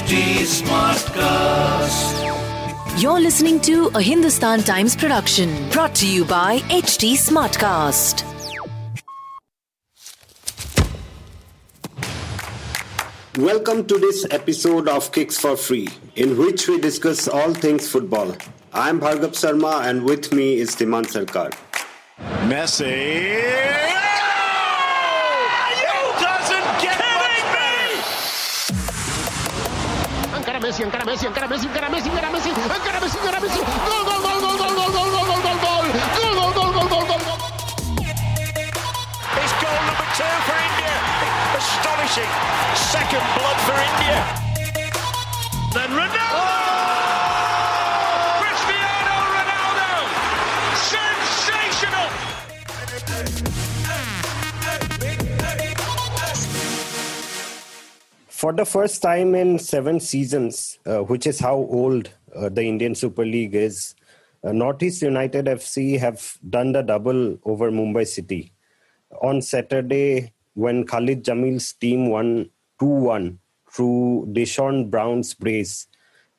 HT Smartcast. You're listening to a Hindustan Times production brought to you by HT Smartcast. Welcome to this episode of Kicks for Free, in which we discuss all things football. I'm Bhargav Sarma, and with me is Dhiman Sarkar. Messi. Messi, encara Messi, encara Messi, encara Messi, encara Messi, encara Messi, encara Messi. Gol, gol, gol, gol, For the first time in seven seasons, uh, which is how old uh, the Indian Super League is, uh, Northeast United FC have done the double over Mumbai City. On Saturday, when Khalid Jamil's team won 2 1 through Deshorn Brown's brace,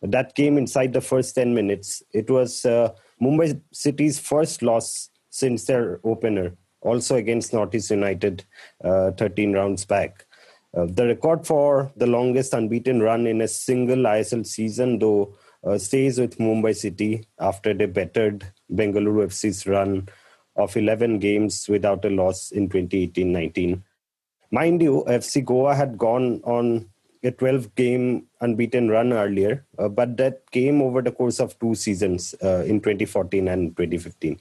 that came inside the first 10 minutes. It was uh, Mumbai City's first loss since their opener, also against Northeast United uh, 13 rounds back. Uh, the record for the longest unbeaten run in a single ISL season, though, uh, stays with Mumbai City after they bettered Bengaluru FC's run of 11 games without a loss in 2018 19. Mind you, FC Goa had gone on a 12 game unbeaten run earlier, uh, but that came over the course of two seasons uh, in 2014 and 2015.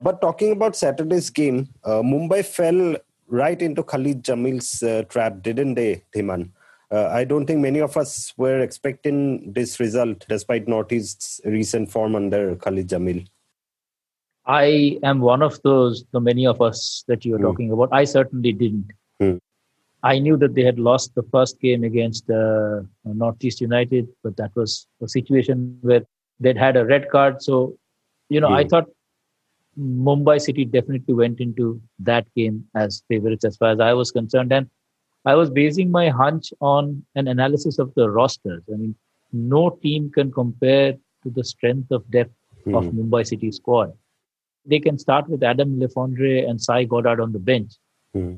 But talking about Saturday's game, uh, Mumbai fell right into Khalid Jamil's uh, trap, didn't they, Dhiman? Uh, I don't think many of us were expecting this result, despite Northeast's recent form under Khalid Jamil. I am one of those, the many of us that you were Hmm. talking about. I certainly didn't. Hmm. I knew that they had lost the first game against uh, Northeast United, but that was a situation where they'd had a red card. So, you know, I Hmm. thought Mumbai City definitely went into that game as favorites as far as I was concerned. And I was basing my hunch on an analysis of the rosters. I mean, no team can compare to the strength of depth of Hmm. Mumbai City squad. They can start with Adam Le Fondre and Cy Goddard on the bench. Hmm.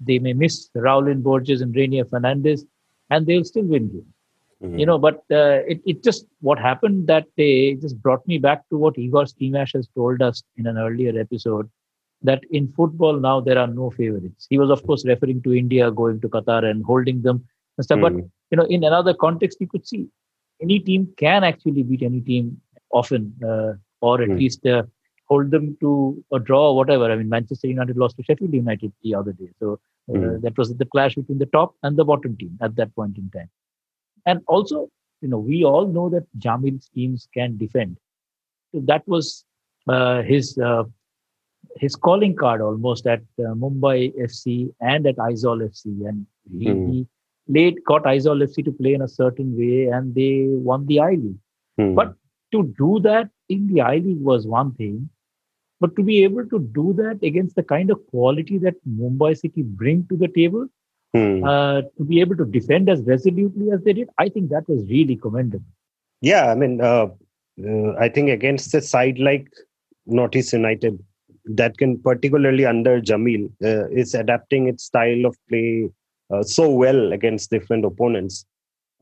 They may miss Rowllin Borges and Raynier Fernandes, and they'll still win games. Hmm. You know, but uh, it, it just what happened that day just brought me back to what Igor Stimac has told us in an earlier episode that in football now there are no favorites. He was, of course, referring to India going to Qatar and holding them and stuff. But Hmm. you know, in another context, you could see any team can actually beat any team often, uh, or at Hmm. least uh, hold them to a draw or whatever. I mean, Manchester United lost to Sheffield United the other day, so uh, Hmm. that was the clash between the top and the bottom team at that point in time. And also, you know, we all know that Jamil's teams can defend. So that was uh, his uh, his calling card almost at uh, Mumbai FC and at Aizawl FC, and he, Hmm. he late got Aizawl FC to play in a certain way, and they won the I League. Hmm. But to do that in the I League was one thing, but to be able to do that against the kind of quality that Mumbai City bring to the table, Hmm. uh, to be able to defend as resolutely as they did, I think that was really commendable. Yeah, I mean, uh, uh, I think against a side like Northeast United, that can particularly under Jamil uh, is adapting its style of play uh, so well against different opponents.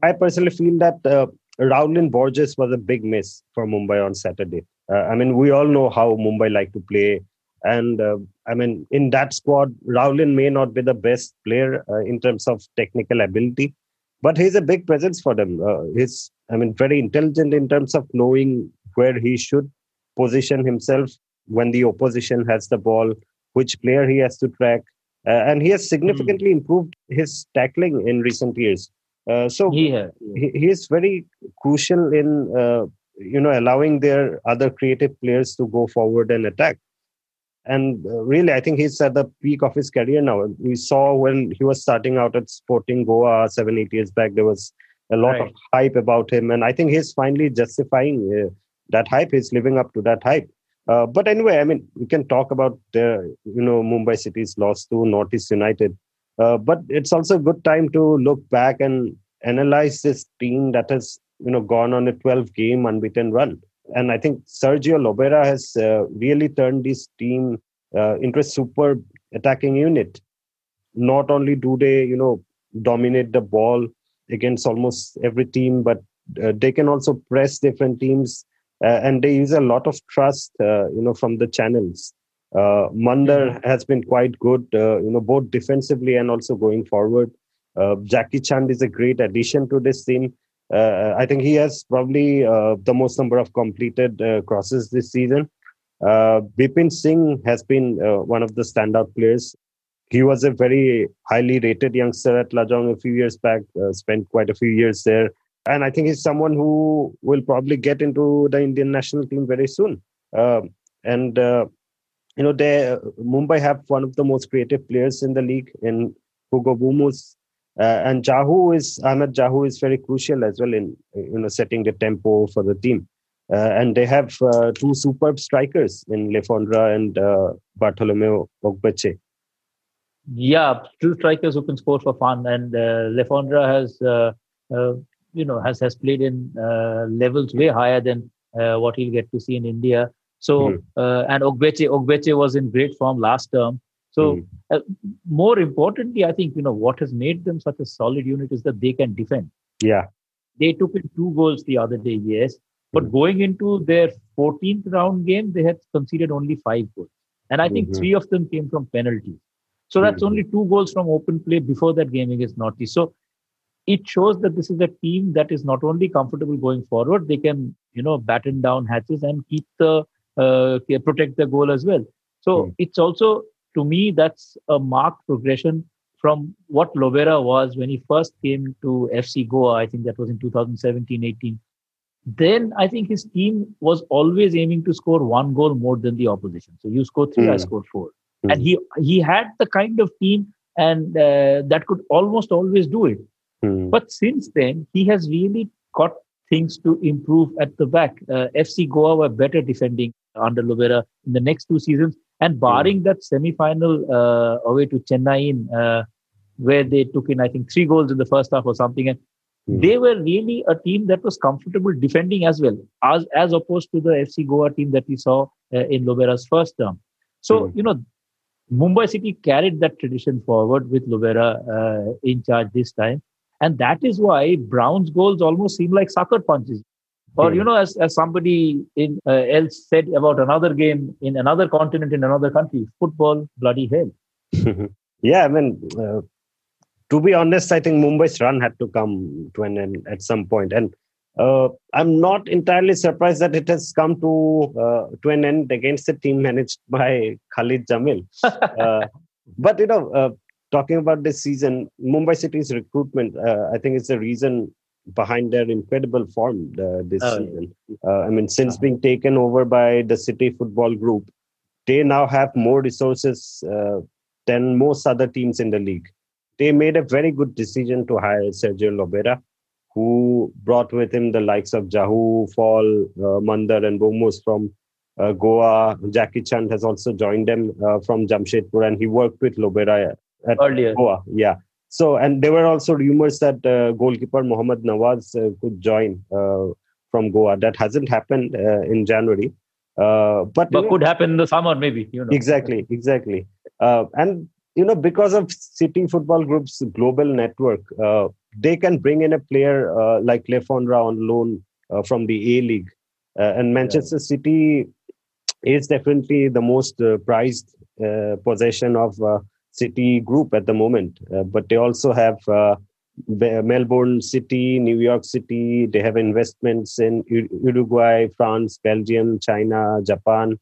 I personally feel that uh, Rowllin Borges was a big miss for Mumbai on Saturday. Uh, I mean, we all know how Mumbai like to play, and uh, I mean, in that squad, Rowllin may not be the best player uh, in terms of technical ability, but he's a big presence for them. Uh, he's, I mean, very intelligent in terms of knowing where he should position himself when the opposition has the ball, which player he has to track, uh, and he has significantly improved his tackling in recent years. Uh, so He he, he is very crucial in uh, you know allowing their other creative players to go forward and attack and uh, really i think he's at the peak of his career now. We saw when he was starting out at sporting goa seven eight years back there was a lot of hype about him. And i think he's finally justifying uh, that hype. He's living up to that hype. Uh, but anyway i mean we can talk about the you know mumbai city's loss to northeast united. Uh, but it's also a good time to look back and analyze this team that has you know gone on a 12 game unbeaten run and i think sergio lobera has uh, really turned this team uh, into a super attacking unit not only do they you know dominate the ball against almost every team but uh, they can also press different teams uh, and they use a lot of trust uh, you know from the channels uh, Mandar mm-hmm. has been quite good, uh, you know, both defensively and also going forward. Uh, Jackichand is a great addition to this team. Uh, I think he has probably uh, the most number of completed uh, crosses this season. Uh, Bipin Singh has been one of the standout players. He was a very highly rated youngster at Lajong a few years back, spent quite a few years there. And I think he's someone who will probably get into the Indian national team very soon. Um, and you know, they Mumbai have one of the most creative players in the league in Hugo Boumous. Uh, and Jahouh is Ahmed Jahouh is very crucial as well in you know setting the tempo for the team. Uh, and they have uh, two superb strikers in Le Fondre and uh, Bartholomew Ogbeche. Yeah, two strikers who can score for fun. And uh, Le Fondre has, uh, uh, you know, has has played in levels way higher than what he'll get to see in India. So mm. uh, and Ogbeche Ogbeche was in great form last term. So mm. uh, more importantly, I think you know what has made them such a solid unit is that they can defend. Yeah, they took in two goals the other day, yes, but mm. going into their 14th round game, they had conceded only five goals, and I think mm-hmm. three of them came from penalties. So that's mm-hmm. only two goals from open play before that game against Northeast. So it shows that this is a team that is not only comfortable going forward, they can you know batten down hatches and keep the uh, protect the goal as well. So mm. it's also, to me, that's a marked progression from what Lobera was when he first came to FC Goa. I think that was in 2017 18. Then I think his team was always aiming to score one goal more than the opposition. So you score three, mm. I hmm. score four. Mm. And he he had the kind of team and uh, that could almost always do it. Mm. But since then, he has really got things to improve at the back. Uh, FC Goa were better defending under Lobera in the next two seasons. And barring that semi-final uh, away to Chennai, uh, where they took in, I think, three goals in the first half or something, and mm. they were really a team that was comfortable defending as well, as as opposed to the FC Goa team that we saw uh, in Lobera's first term. So mm. you know, Mumbai City carried that tradition forward with Lobera uh, in charge this time, and that is why Brown's goals almost seem like sucker punches or you know as, as somebody in, uh, else said about another game in another continent in another country football bloody hell. Yeah i mean uh, to be honest i think mumbai's run had to come to an end at some point. And uh, i'm not entirely surprised that it has come to uh, to an end against a team managed by khalid jamil. Uh, but you know uh, talking about this season mumbai city's recruitment i think is the reason behind their incredible form uh, this oh, season. Uh, I mean, since uh-huh. being taken over by the City Football Group, they now have more resources uh, than most other teams in the league. They made a very good decision to hire Sergio Lobera, who brought with him the likes of Jahouh, Fall, uh, Mandar, and Boumous from uh, Goa. Jackichand has also joined them uh, from Jamshedpur, and he worked with Lobera at Earlier. Goa. Yeah. So, and there were also rumors that uh, goalkeeper Mohammad Nawaz uh, could join uh, from Goa. That hasn't happened uh, in January, uh, but, but could happen in the summer, maybe. You know. Exactly, exactly. Uh, and you know, because of City Football Group's global network, they can bring in a player like Le Fondre on loan from the A League, and Manchester yeah. City is definitely the most prized possession of City group at the moment, uh, but they also have uh, Melbourne City, New York City. They have investments in Uruguay, France, Belgium, China, Japan,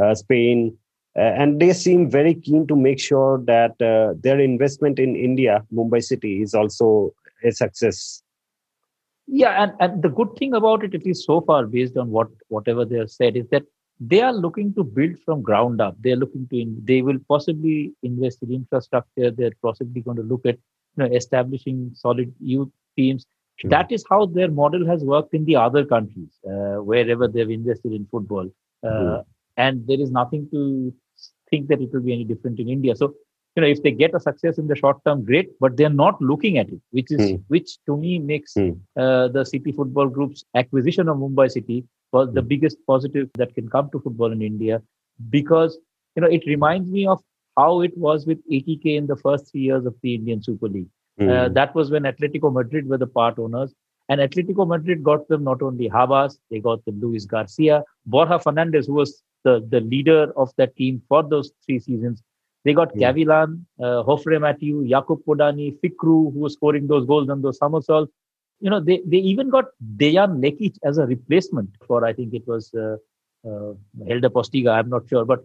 uh, Spain. Uh, and they seem very keen to make sure that uh, their investment in India, Mumbai City, is also a success. Yeah, and, and the good thing about it, at least so far, based on what whatever they have said, is that they are looking to build from ground up they are looking to in, they will possibly invest in infrastructure they're possibly going to look at you know establishing solid youth teams mm. that is how their model has worked in the other countries uh, wherever they've invested in football uh, mm. and there is nothing to think that it will be any different in india so you know, if they get a success in the short term, great, but they're not looking at it, which is Hmm. which to me makes Hmm. uh, the City Football Group's acquisition of Mumbai City was the Hmm. biggest positive that can come to football in India, because you know it reminds me of how it was with ATK in the first three years of the Indian Super League. Hmm. Uh, that was when Atletico Madrid were the part owners. And Atletico Madrid got them not only Habas, they got them Luis Garcia, Borja Fernandez, who was the, the leader of that team for those three seasons. They got Yeah. Gavilan, uh, Jofre Mateu, Jakub Podaný, Fikru, who was scoring those goals and those somersaults. You know, they, they even got Dejan Lekic as a replacement for, I think it was uh, uh, Helder Postiga, I'm not sure, but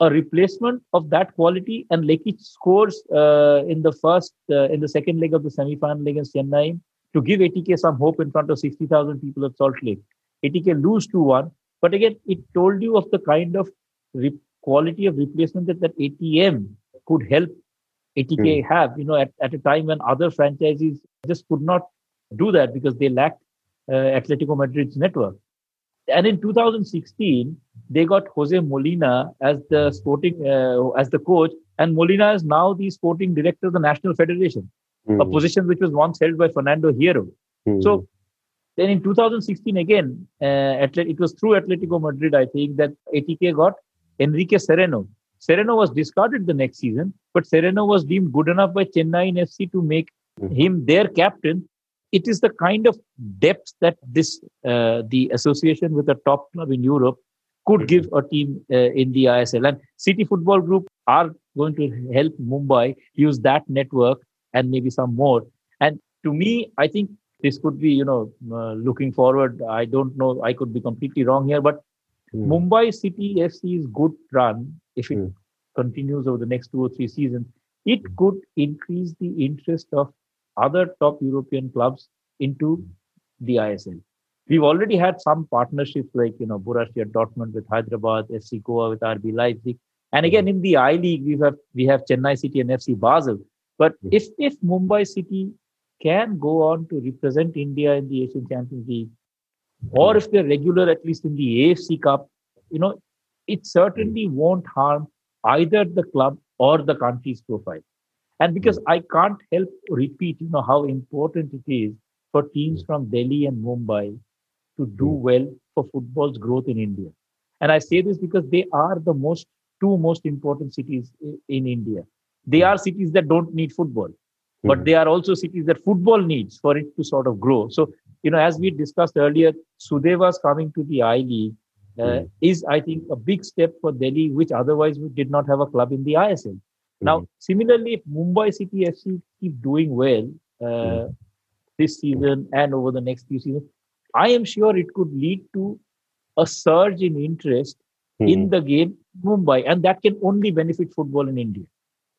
a replacement of that quality. And Lekic scores uh, in the first, uh, in the second leg of the semi-final against Chennai to give ATK some hope in front of 60,000 people at Salt Lake. ATK lose 2-1, but again, it told you of the kind of re- quality of replacement that that ATM could help ATK have. You know, at, at a time when other franchises just could not do that because they lacked uh, Atletico Madrid's network. And in 2016, they got Jose Molina as the sporting uh, as the coach, and Molina is now the sporting director of the National Federation, Hmm. a position which was once held by Fernando Hierro. Hmm. So then in 2016 again, uh, it was through Atletico Madrid, I think, that ATK got Henrique Sereno. Sereno was discarded the next season, but Sereno was deemed good enough by Chennai FC to make Mhm. him their captain. It is the kind of depth that this uh, the association with a top club in Europe could Mhm. give a team uh, in the ISL. And City Football Group are going to help Mumbai use that network and maybe some more. And to me, I think this could be, you know, uh, looking forward. I don't know. I could be completely wrong here, but Hmm. Mumbai City FC's good run, if it Hmm. continues over the next two or three seasons, it could increase the interest of other top European clubs into the ISL. We've already had some partnerships like, you know, Borussia Dortmund with Hyderabad, FC Goa with RB Leipzig. And again, in the I League, we have we have Chennai City and FC Basel. But Hmm. if if Mumbai City can go on to represent India in the Asian Champions League, or hmm. if they're regular at least in the AFC Cup, you know, it certainly hmm. won't harm either the club or the country's profile. And because hmm. I can't help repeat, you know, how important it is for teams from Delhi and Mumbai to do well for football's growth in India. And I say this because they are the most two most important cities in India. They are cities that don't need football, but Hmm. they are also cities that football needs for it to sort of grow. So, you know, as we discussed earlier, Sudeva's coming to the I League uh, is, I think, a big step for Delhi, which otherwise we did not have a club in the ISL. Now, similarly, if Mumbai City FC keep doing well uh, this season and over the next few seasons, I am sure it could lead to a surge in interest Hmm. in the game Mumbai, and that can only benefit football in India.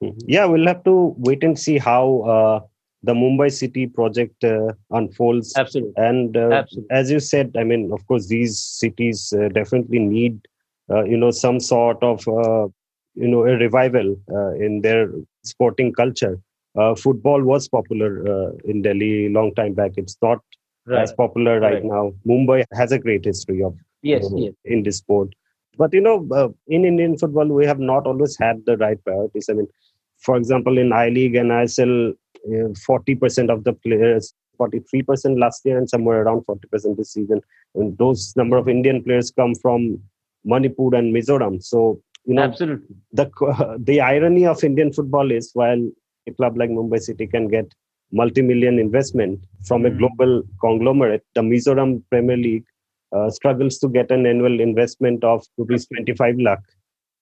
Mhm. Yeah, we'll have to wait and see how uh, the Mumbai City project uh, unfolds. Absolutely. And uh, Absolutely. as you said, I mean, of course, these cities uh, definitely need, uh, you know, some sort of, uh, you know, a revival uh, in their sporting culture. Uh, football was popular uh, in Delhi long time back. It's not as popular right Right. now. Mumbai has a great history of Yes, uh, yes. in this sport. But you know, uh, in Indian football, we have not always had the right priorities. I mean, for example, in I League and ISL, forty percent of the players, forty-three percent last year, and somewhere around forty percent this season. And those number of Indian players come from Manipur and Mizoram. So you know, Absolutely. the the irony of Indian football is while a club like Mumbai City can get multi-million investment from a Mm. global conglomerate, the Mizoram Premier League uh, struggles to get an annual investment of rupees 25 lakh.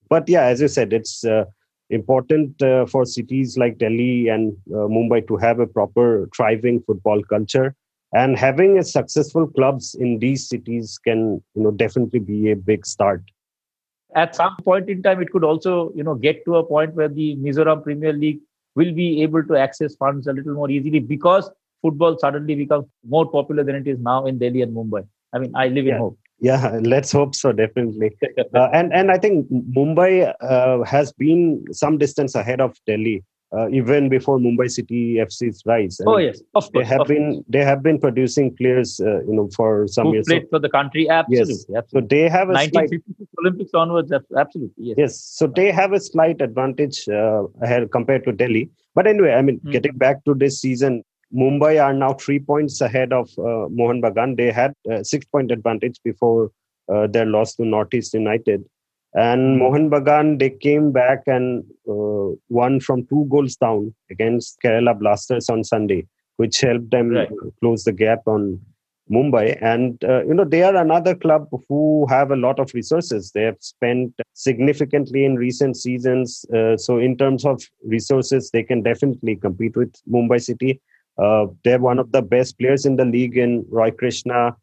But yeah, as you said, it's uh, important uh, for cities like Delhi and uh, Mumbai to have a proper thriving football culture. And having a successful clubs in these cities can, you know, definitely be a big start. At some point in time, it could also, you know, get to a point where the Mizoram Premier League will be able to access funds a little more easily because football suddenly becomes more popular than it is now in Delhi and Mumbai. I mean, I live in Yeah. hope. Yeah, let's hope so. Definitely. uh, and and I think Mumbai uh, has been some distance ahead of Delhi uh, even before Mumbai City FC's rise. oh yes, of course. They have been course. they have been producing players, uh, you know, for some Who years. played for the country? Absolutely. yes, absolutely. so they have a slight Olympics onwards, absolutely. Yes. yes, so they have a slight advantage uh, ahead compared to Delhi. But anyway, I mean, Mhm. getting back to this season, Mumbai are now three points ahead of uh, Mohan Bagan. They had uh, six point advantage before uh, their loss to Northeast United. And Mohan Bagan, they came back and uh, won from two goals down against Kerala Blasters on Sunday, which helped them Right. close the gap on Mumbai. And, uh, you know, they are another club who have a lot of resources. They have spent significantly in recent seasons. Uh, so, in terms of resources, they can definitely compete with Mumbai City. Uh, they're one of the best players in the league in Roy Krishna.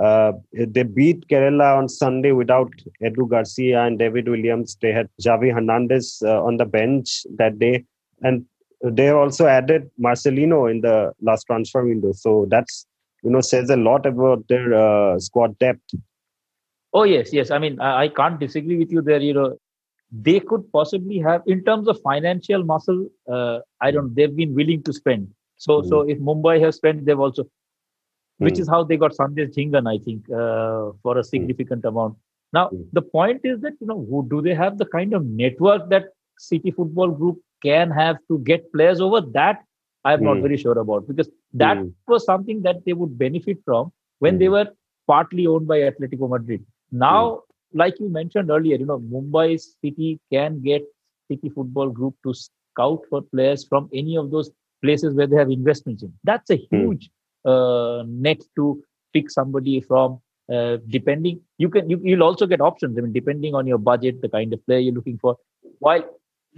Uh, they beat Kerala on Sunday without Edu Garcia and David Williams. They had Javi Hernandez uh, on the bench that day. And they also added Marcelino in the last transfer window. So that's, you know, says a lot about their uh, squad depth. Oh yes, yes. I mean, I, I can't disagree with you there. You know, they could possibly have, in terms of financial muscle, uh, I don't. They've been willing to spend. So, so if Mumbai has spent, they've also, which Mm. is how they got Sandesh Jhingan, I think, uh, for a significant amount. Now, Mm. the point is that you know, who, do they have the kind of network that City Football Group can have to get players over? That I'm not Mm. very sure about because that Mm. was something that they would benefit from when they Mm. were partly owned by Atletico Madrid. Now, like you mentioned earlier, you know, Mumbai City can get City Football Group to scout for players from any of those places where they have investments in. That's a huge uh, net to pick somebody from. Uh, depending, you can you, you'll also get options. I mean, depending on your budget, the kind of player you're looking for. While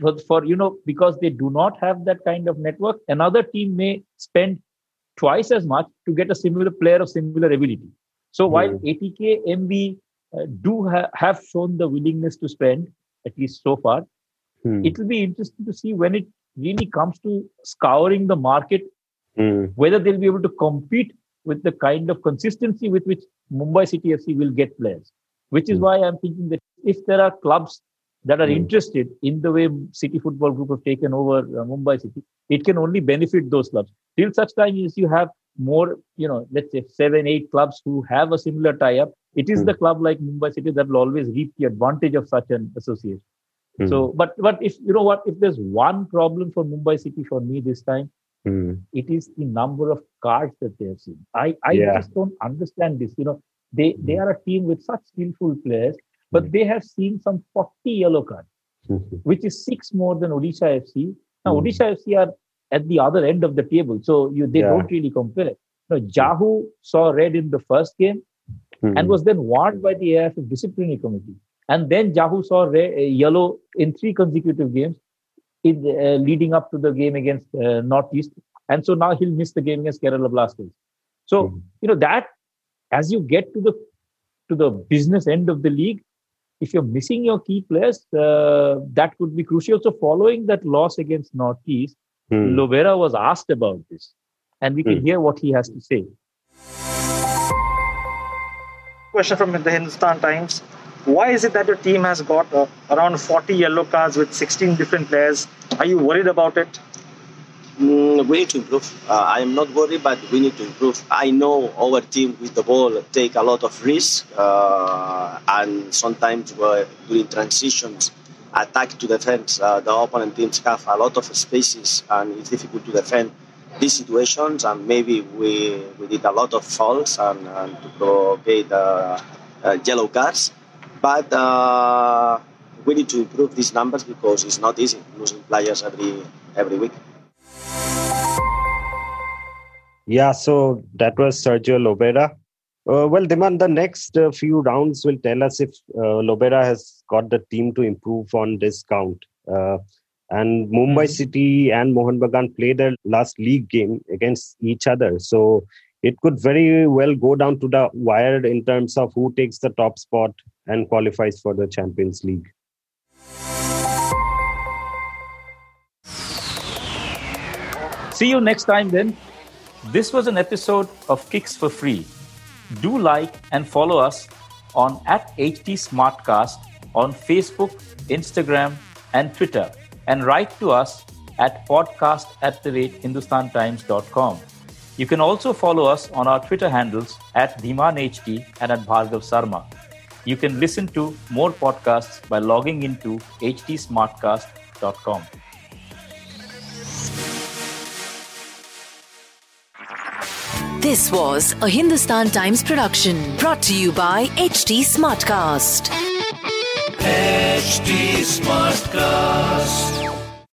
for, for you know, because they do not have that kind of network, another team may spend twice as much to get a similar player of similar ability. So while Hmm. ATK, MB uh, do ha- have shown the willingness to spend, at least so far, Hmm. it will be interesting to see when it really comes to scouring the market, Hmm. whether they'll be able to compete with the kind of consistency with which Mumbai City FC will get players. Which is Hmm. why I'm thinking that if there are clubs that are Hmm. interested in the way City Football Group have taken over uh, Mumbai City, it can only benefit those clubs. Till such time as you have more, you know, let's say seven, eight clubs who have a similar tie-up, it is Hmm. the club like Mumbai City that will always reap the advantage of such an association. Hmm. So, but but if you know what, if there's one problem for Mumbai City for me this time, Hmm. it is the number of cards that they have seen. I I Yeah. just don't understand this. You know, they they are a team with such skillful players, but Hmm. they have seen some 40 yellow cards, Hmm. which is six more than Odisha FC. Now, Hmm. Odisha FC are at the other end of the table, so you they Yeah. don't really compare. It. Now, Jahouh saw red in the first game Hmm. and was then warned by the AIF disciplinary committee. And then Jahouh saw red, uh, yellow in three consecutive games, in uh, leading up to the game against uh, Northeast. And so now he'll miss the game against Kerala Blasters. So Hmm. you know that as you get to the to the business end of the league, if you're missing your key players, uh, that could be crucial. So following that loss against Northeast, Hmm. Lobera was asked about this, and we can Hmm. hear what he has to say. Question from the Hindustan Times. Why is it that your team has got uh, around 40 yellow cards with 16 different players? Are you worried about it? Mm, we need to improve. Uh, I am not worried, but we need to improve. I know our team with the ball take a lot of risk, uh, and sometimes during transitions, attack to defense, uh, the opponent teams have a lot of spaces, and it's difficult to defend these situations. And maybe we we did a lot of fouls and, and to provocate uh, uh, yellow cards, but. Uh, we need to improve these numbers because it's not easy losing players every every week. Yeah, so that was Sergio Lobera. Uh, well, Dhiman, the next uh, few rounds will tell us if uh, Lobera has got the team to improve on this count. Uh, and Mumbai City and Mohan Bagan played their last league game against each other. So it could very well go down to the wire in terms of who takes the top spot and qualifies for the Champions League. See you next time then. This was an episode of Kicks for Free. Do like and follow us on at HT Smartcast on Facebook, Instagram, and Twitter, and write to us at podcast at the rate hindustantimes.com. You can also follow us on our Twitter handles at DhimanHD and at Bhargav Sarma. You can listen to more podcasts by logging into htsmartcast.com. This was a Hindustan Times production brought to you by HT Smartcast. HT Smartcast.